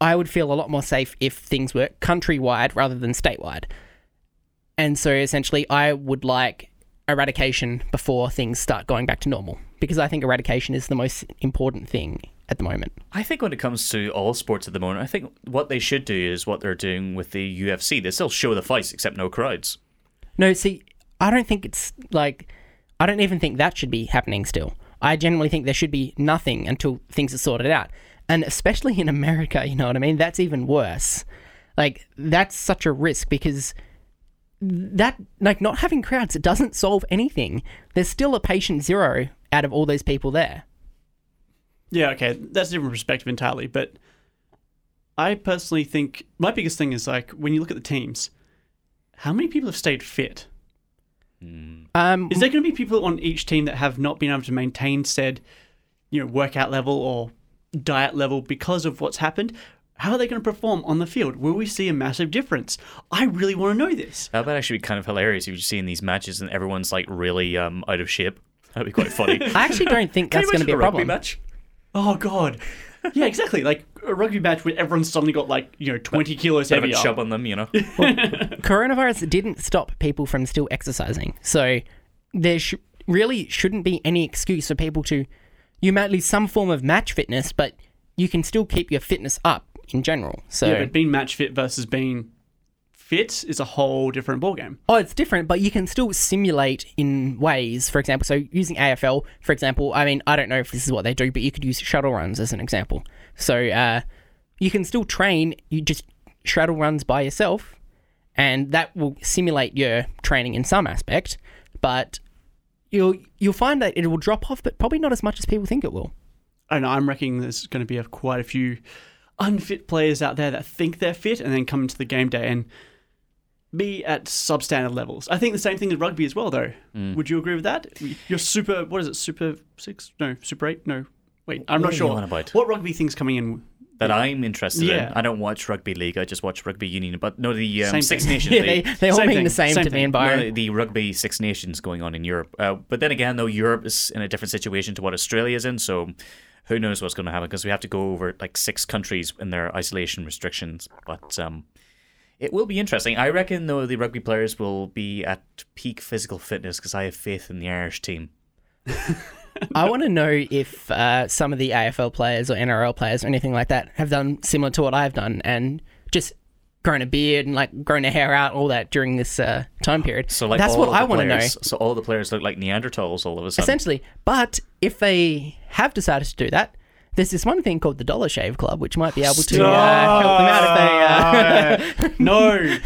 I would feel a lot more safe if things were countrywide rather than statewide. And so essentially, I would like eradication before things start going back to normal because I think eradication is the most important thing at the moment. I think when it comes to all sports at the moment, I think what they should do is what they're doing with the UFC. They still show the fights, except no crowds. No, see, I don't think it's like, I don't even think that should be happening still. I generally think there should be nothing until things are sorted out. And especially in America, you know what I mean? That's even worse. Like, that's such a risk because that, like, not having crowds, it doesn't solve anything. There's still a patient zero out of all those people there. Yeah, okay, that's a different perspective entirely. But I personally think my biggest thing is like when you look at the teams, how many people have stayed fit? Um, Is there going to be people on each team that have not been able to maintain said, you know, workout level or diet level because of what's happened? How are they going to perform on the field? Will we see a massive difference? I really want to know this. That would actually be kind of hilarious if you see in these matches and everyone's like really um, out of shape. That'd be quite funny. I actually don't think that's going to be a problem. match? Oh God. Yeah, exactly. Like a rugby match where everyone's suddenly got like you know twenty kilos Bit of a heavier. chub on them, you know. coronavirus didn't stop people from still exercising. So there sh- really shouldn't be any excuse for people to. You might lose some form of match fitness, but you can still keep your fitness up in general. So Yeah, but being match fit versus being fit is a whole different ballgame. oh, it's different, but you can still simulate in ways. For example, so using AFL, for example, I mean, I don't know if this is what they do, but you could use shuttle runs as an example. So uh, you can still train. You just shuttle runs by yourself, and that will simulate your training in some aspect. But you'll you'll find that it will drop off, but probably not as much as people think it will. I know I'm reckoning there's going to be a, quite a few unfit players out there that think they're fit and then come into the game day and be at substandard levels. I think the same thing with rugby as well, though. Would you agree with that? You're super. What is it? Super six? No, super eight? No. Wait, I'm What not sure. about? What rugby thing's coming in? That I'm interested Yeah. in. I don't watch rugby league. I just watch rugby union. But no, the um, Six thing. Nations Yeah, they, they all Same mean thing, the same, same to me thing. and No, the rugby Six Nations going on in Europe. Uh, but then again, though, Europe is in a different situation to what Australia is in. So who knows what's going to happen because we have to go over like six countries in their isolation restrictions. But um, it will be interesting. I reckon, though, the rugby players will be at peak physical fitness because I have faith in the Irish team. I want to know if uh, some of the AFL players or NRL players or anything like that have done similar to what I've done and just grown a beard and like grown a hair out, all that during this uh, time period. So like that's what I want to know. So all the players look like Neanderthals all of a sudden. Essentially, but if they have decided to do that, there's this one thing called the Dollar Shave Club, which might be able to uh, help them out if they. Uh, no,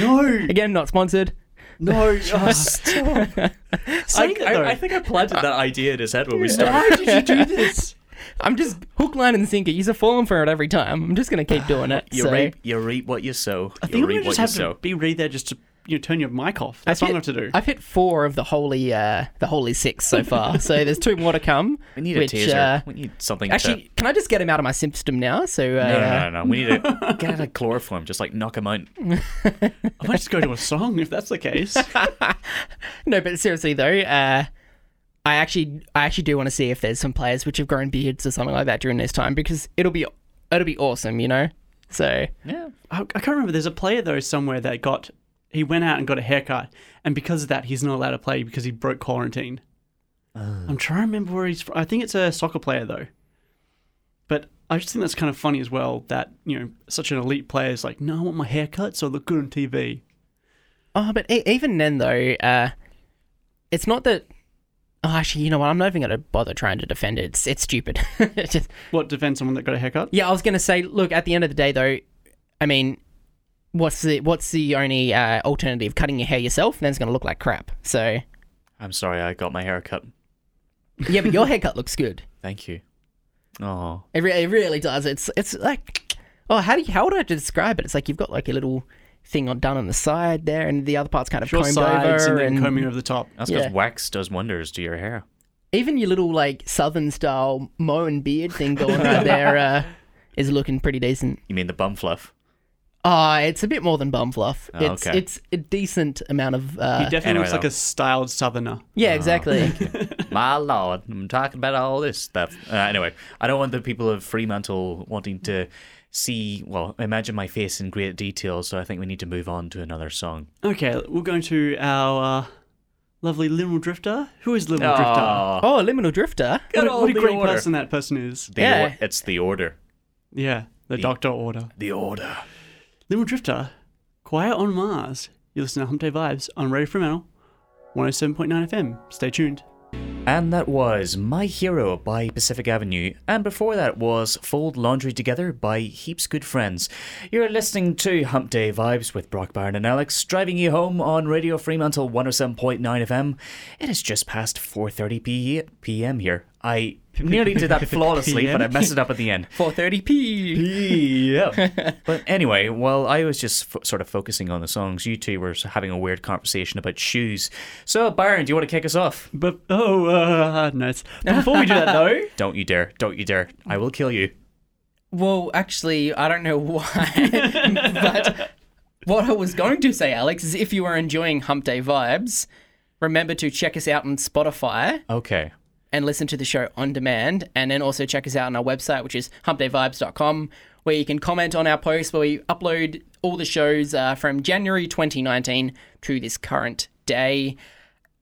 no, again, not sponsored. no. I, Saying that, though. I, I think I planted that idea in his head when we started. Why did you do this? I'm just hook, line, and sinker. You're falling for it every time. I'm just gonna keep doing it. You so. reap, you reap what you sow. I you think I'm reap gonna just what have you to sow. be ready there just to you know, turn your mic off. That's I've what I have to do. I've hit four of the holy, uh, the holy six so far. so there's two more to come. We need a which, taser. uh, we need something. actually, to... can I just get him out of my system now? So uh, no, no, no, no. We need to get out of chloroform. Just like knock him out. I might just go to a song if that's the case. no, but seriously though, uh, I actually, I actually do want to see if there's some players which have grown beards or something like that during this time because it'll be, it'll be awesome, you know. So Yeah. I, I can't remember. There's a player though somewhere that got he went out and got a haircut, and because of that, he's not allowed to play because he broke quarantine. I'm trying to remember where he's from. I think it's a soccer player though. But I just think that's kind of funny as well that you know such an elite player is like, no, I want my haircut so I look good on TV. Oh, but e- even then, though, uh, it's not that. Oh, actually, you know what? I'm not even going to bother trying to defend it. It's it's stupid. It's just What defend someone that got a haircut? yeah. I was going to say, look, at the end of the day, though, I mean, what's the what's the only uh, alternative? Cutting your hair yourself, then it's going to look like crap. So I'm sorry. I got my hair cut. yeah, but your haircut looks good. Thank you. Oh, It, re- it really does. It's it's like oh, how do you, how would I describe it? It's like you've got like a little thing on, done on the side there, and the other part's kind of Short combed sides over, and then combing over the top. that's because Yeah. wax does wonders to your hair. even your little like southern style mow and beard thing going right there uh, is looking pretty decent. You mean the bum fluff? Ah, it's a bit more than bum fluff. Oh, it's okay. it's a decent amount of. He Uh, definitely Anyway, looks like though. a styled southerner. yeah, exactly. My lord, I'm talking about all this stuff. Uh, anyway, I don't want the people of Fremantle wanting to see, well, imagine my face in great detail, so I think we need to move on to another song. Okay, we're going to our uh, lovely Liminal Drifter. Who is Liminal Drifter? Oh, oh, liminal drifter. What, a- what a great order. person that person is. the Yeah. or- it's the order. Yeah, the Doctor Order. The order. Liminal Drifter, quiet on Mars. You're listening to Hump Day Vibes on Radio Fremantle, 107.9 FM. Stay tuned. And that was My Hero by Pacific Avenue. And before that was Fold Laundry Together by Heaps Good Friends. You're listening to Hump Day Vibes with Brock Byron and Alex, driving you home on Radio Fremantle 107.9 FM. It is just past 4.30 p- p.m. here. I nearly did that flawlessly, but I messed it up at the end. 430p. Yeah. but anyway, while I was just f- sort of focusing on the songs, you two were having a weird conversation about shoes. So, Byron, do you want to kick us off? But, oh, uh, nice. But before we do that, though, Don't you dare. Don't you dare. I will kill you. Well, actually, I don't know why, but what I was going to say, Alex, is if you are enjoying Hump Day vibes, remember to check us out on Spotify Okay. And listen to the show on demand, and then also check us out on our website, which is humpdayvibes.com, where you can comment on our posts where we upload all the shows uh, from January 2019 to this current day.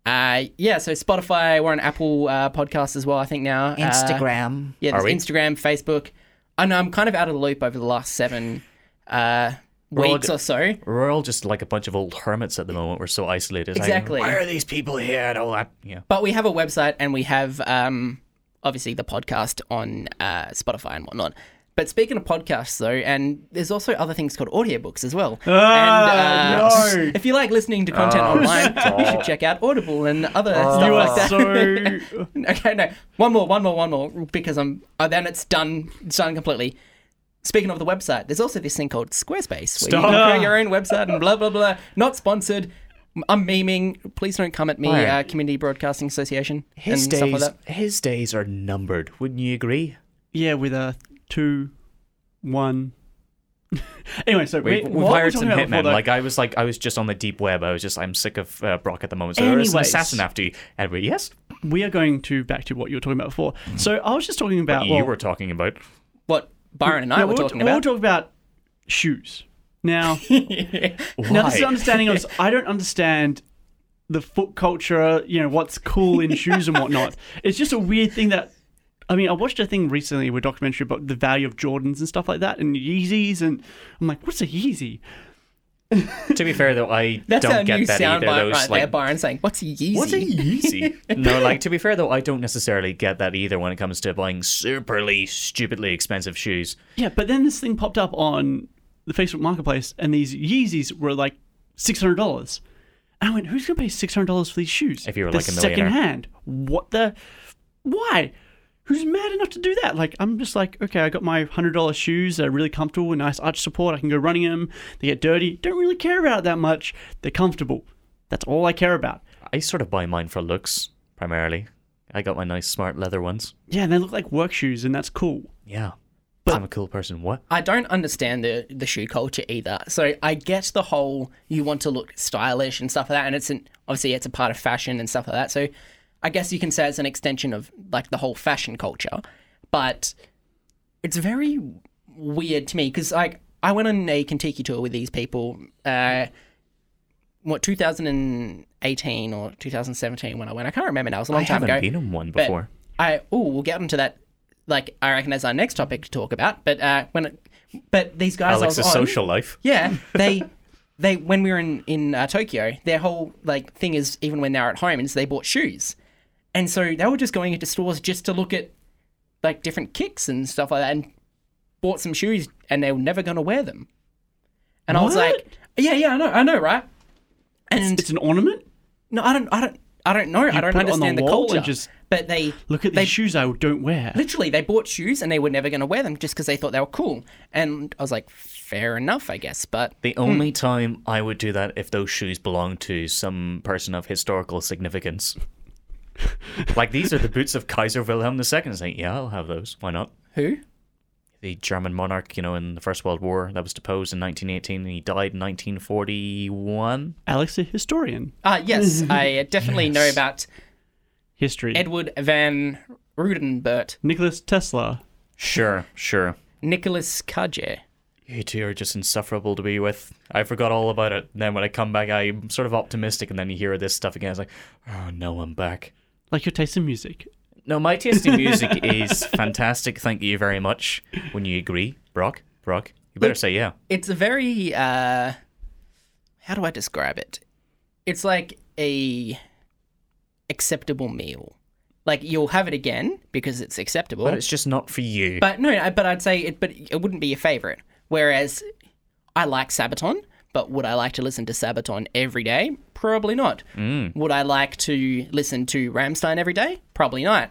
Uh, yeah, so Spotify, we're on Apple uh, Podcasts as well, I think now. Uh, Instagram. yeah, Are we? Instagram, Facebook. I know I'm kind of out of the loop over the last seven uh, all weeks go- or so. We're all just like a bunch of old hermits at the moment. We're so isolated. It's like, Exactly. Why are these people here and all that? Yeah. But we have a website and we have um, obviously the podcast on uh, Spotify and whatnot. But speaking of podcasts, though, and there's also other things called audiobooks as well. Ah, and, no. If you like listening to content online, you should check out Audible and other stuff you like are that. so. okay, no, one more, one more, one more, because I'm. Uh, then it's done. It's done completely. Speaking of the website, there's also this thing called Squarespace, where you can Stop. create your own website and blah blah blah. Not sponsored. I'm memeing. Please don't come at me, Why? uh, Community Broadcasting Association His and stuff days, like that. his days are numbered. Wouldn't you agree? Yeah, with a two, one. anyway, so We, wait, we've we hired talking some about before hitmen. Like I was like I was just on the deep web. I was just I'm sick of uh, Brock at the moment. So there is an assassin after you. Anyway, yes, we are going to back to what you were talking about before. So I was just talking about you well, were talking about. What Byron and I yeah, were we talking we were about. talking about shoes. Now, Why? now this is understanding of I don't understand the foot culture. You know what's cool in shoes and whatnot. It's just a weird thing that. I mean, I watched a thing recently, a documentary about the value of Jordans and stuff like that, and Yeezys, and I'm like, what's a Yeezy? To be fair though, I That's don't our get that either. bite Those right like there, Byron saying, "What's a Yeezy?" What's a Yeezy? no, like to be fair though, I don't necessarily get that either when it comes to buying superly, stupidly expensive shoes. Yeah, but then this thing popped up on the Facebook Marketplace, and these Yeezys were like six hundred dollars. And I went, "Who's gonna pay six hundred dollars for these shoes? If you were They're like a millionaire. second hand. What the? Why? Who's mad enough to do that? Like, I'm just like, okay, I got my hundred dollar shoes. They're really comfortable, with nice arch support. I can go running them. They get dirty. Don't really care about it that much. They're comfortable. That's all I care about. I sort of buy mine for looks primarily. I got my nice smart leather ones. Yeah, and they look like work shoes, and that's cool. Yeah. But I'm a cool person. What? I don't understand the the shoe culture either. So I get the whole you want to look stylish and stuff like that, and it's an obviously it's a part of fashion and stuff like that. So I guess you can say it's an extension of like the whole fashion culture, but it's very weird to me because like I went on a Contiki tour with these people. Uh, what 2018 or 2017 when I went? I can't remember now. It was a long I time haven't ago. been on one But before. I oh, we'll get into that. Like I reckon as our next topic to talk about. But uh, when, it, but these guys I Alex's was on, social life. yeah, they they when we were in in uh, Tokyo, their whole like thing is even when they're at home is they bought shoes, and so they were just going into stores just to look at like different kicks and stuff like that, and bought some shoes, and they were never going to wear them. And I was like, yeah, yeah, I know, I know, right? And It's an ornament. no, I don't, I don't, I don't know. I don't put it on the understand the, culture. just but they Look at they, these shoes I don't wear. Literally, they bought shoes and they were never going to wear them just because they thought they were cool. And I was like, fair enough, I guess. But The only hmm. time I would do that if those shoes belonged to some person of historical significance. Like these are the boots of Kaiser Wilhelm II. It's like, yeah, I'll have those. Why not? who? The German monarch, you know, in the First World War, that was deposed in 1918, and he died in 1941. Alex, a historian. Uh, yes, I definitely know about History. Edward van Rudenbert, Nicholas Tesla. Sure, sure. Nicholas Cage. You two are just insufferable to be with. I forgot all about it. And then when I come back, I'm sort of optimistic, and then you hear this stuff again. It's like, oh no, I'm back. Like your taste in music. No, my taste in music is fantastic. Thank you very much. When you agree, Brock, Brock, you better say yeah. It's a very, uh, how do I describe it? It's like a acceptable meal. Like you'll have it again because it's acceptable. But it's just not for you. But no, but I'd say it. But it wouldn't be your favorite. Whereas I like Sabaton, but would I like to listen to Sabaton every day? Probably not. Would I like to listen to Rammstein every day? Probably not.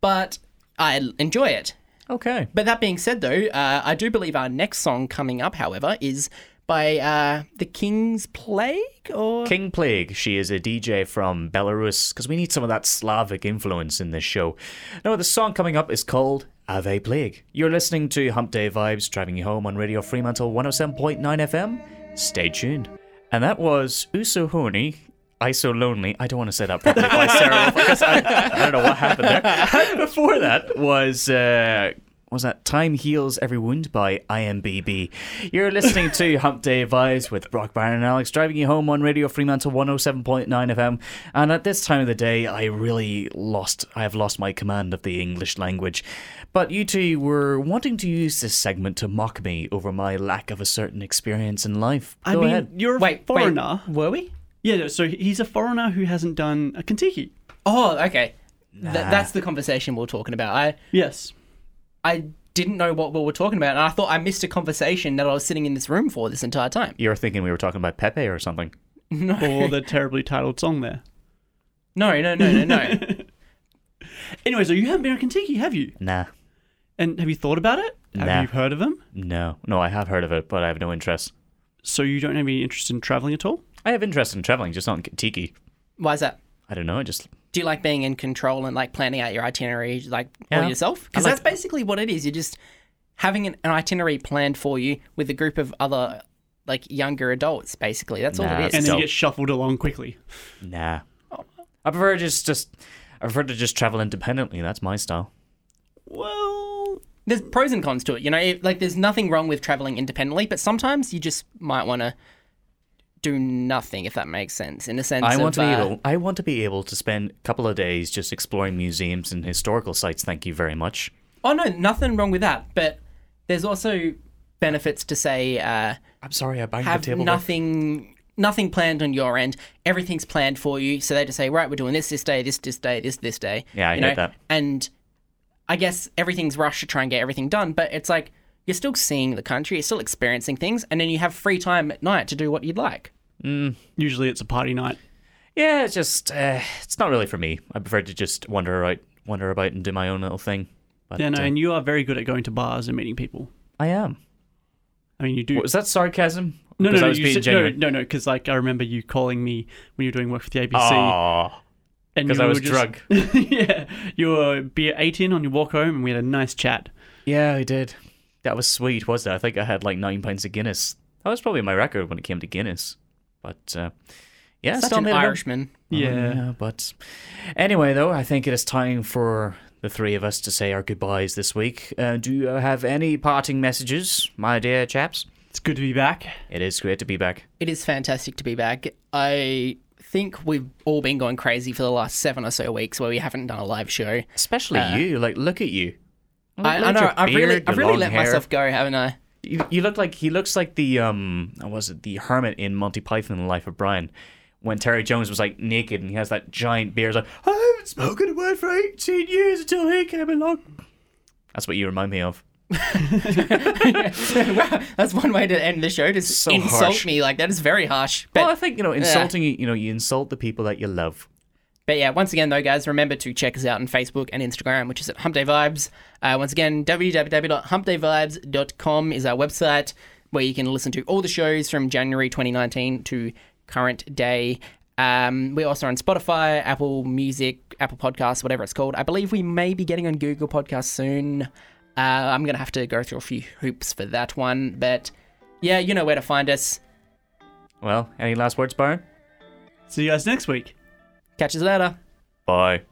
But I enjoy it. okay. But that being said, though, uh, I do believe our next song coming up, however, is by uh, the King's Plague or King Plague, she is a DJ from Belarus, because we need some of that Slavic influence in this show. Now, the song coming up is called Ave Plague. You're listening to Hump Day Vibes, driving you home on Radio Fremantle 107.9 FM. Stay tuned. And that was Uso Horny. I so lonely. I don't want to say that properly by Sarah because I, I don't know what happened there. Before that was uh, was that Time Heals Every Wound by IMBB. You're listening to Hump Day Vibes with Brock Byron and Alex driving you home on Radio Fremantle 107.9 FM. And at this time of the day, I really lost, I have lost my command of the English language. But you two were wanting to use this segment to mock me over my lack of a certain experience in life. I Go mean, ahead. you're a wait, foreigner. Wait, were we? Yeah, no, so he's a foreigner who hasn't done a Contiki. Oh, okay. Th- that's the conversation we are talking about. I Yes. I didn't know what we were talking about, and I thought I missed a conversation that I was sitting in this room for this entire time. You were thinking we were talking about Pepe or something. No, Or the terribly titled song there. No, no, no, no, no. Anyway, so you haven't been to Contiki, have you? Nah. And have you thought about it? Have Nah. you heard of him? No. No, I have heard of it, but I have no interest. So you don't have any interest in traveling at all? I have interest in traveling, just not Contiki. Why is that? I don't know. I just Do you like being in control and like planning out your itinerary like Yeah. all yourself? Because I like- that's basically what it is. You're just having an, an itinerary planned for you with a group of other like younger adults. Basically, that's all Nah, it And is. then So- you get shuffled along quickly. nah. I prefer just just I prefer to just travel independently. That's my style. Well, There's pros and cons to it. You know, it, like there's nothing wrong with traveling independently, but sometimes you just might want to do nothing if that makes sense. In a sense, I of, want to be uh, able. I want to be able to spend a couple of days just exploring museums and historical sites. Thank you very much. Oh no, nothing wrong with that. But there's also benefits to say uh, I'm sorry, I banged have the table. nothing nothing planned on your end. Everything's planned for you. So they just say, right, we're doing this this day, this this day, this this day. Yeah, I you know? that. And I guess everything's rushed to try and get everything done, but it's like you're still seeing the country, you're still experiencing things, and then you have free time at night to do what you'd like. usually it's a party night. Yeah, it's just uh, it's not really for me. I prefer to just wander out, wander about, and do my own little thing. But, Yeah, no, uh, and you are very good at going to bars and meeting people. I am. I mean, you do. Was that sarcasm? no, no, no, you said, no, genuine. no, no, because like I remember you calling me when you were doing work for the ABC. Aw. And 'cause you I was just- drunk. yeah, you were beer 18 on your walk home, and we had a nice chat. Yeah, I did. That was sweet, wasn't it? I think I had like nine pints of Guinness. That was probably my record when it came to Guinness. But uh, yeah, Such still an made it home. Irishman. Yeah. Yeah, but anyway, though, I think it is time for the three of us to say our goodbyes this week. Uh, do you have any parting messages, my dear chaps? It's good to be back. It is great to be back. It is fantastic to be back. I think we've all been going crazy for the last seven or so weeks where we haven't done a live show. Especially you. Like, look at you. Look I, I know. I've really, I've really let hair. myself go, haven't I? You, you look like he looks like the um, what was it the hermit in Monty Python: The Life of Brian, when Terry Jones was like naked and he has that giant beard. He's like, I haven't spoken a word for eighteen years until he came along. That's what you remind me of. Wow, that's one way to end the show. To So insult harsh. me like that is very harsh. But well, I think you know, insulting you, you know, you insult the people that you love. But yeah, once again, though, guys, remember to check us out on Facebook and Instagram, which is at Hump Day Vibes. Uh, once again, www.humpdayvibes.com is our website where you can listen to all the shows from January 2019 to current day. Um, we're also on Spotify, Apple Music, Apple Podcasts, whatever it's called. I believe we may be getting on Google Podcasts soon. Uh, I'm going to have to go through a few hoops for that one. But yeah, you know where to find us. Well, any last words, Byron? See you guys next week. Catch us later. Bye.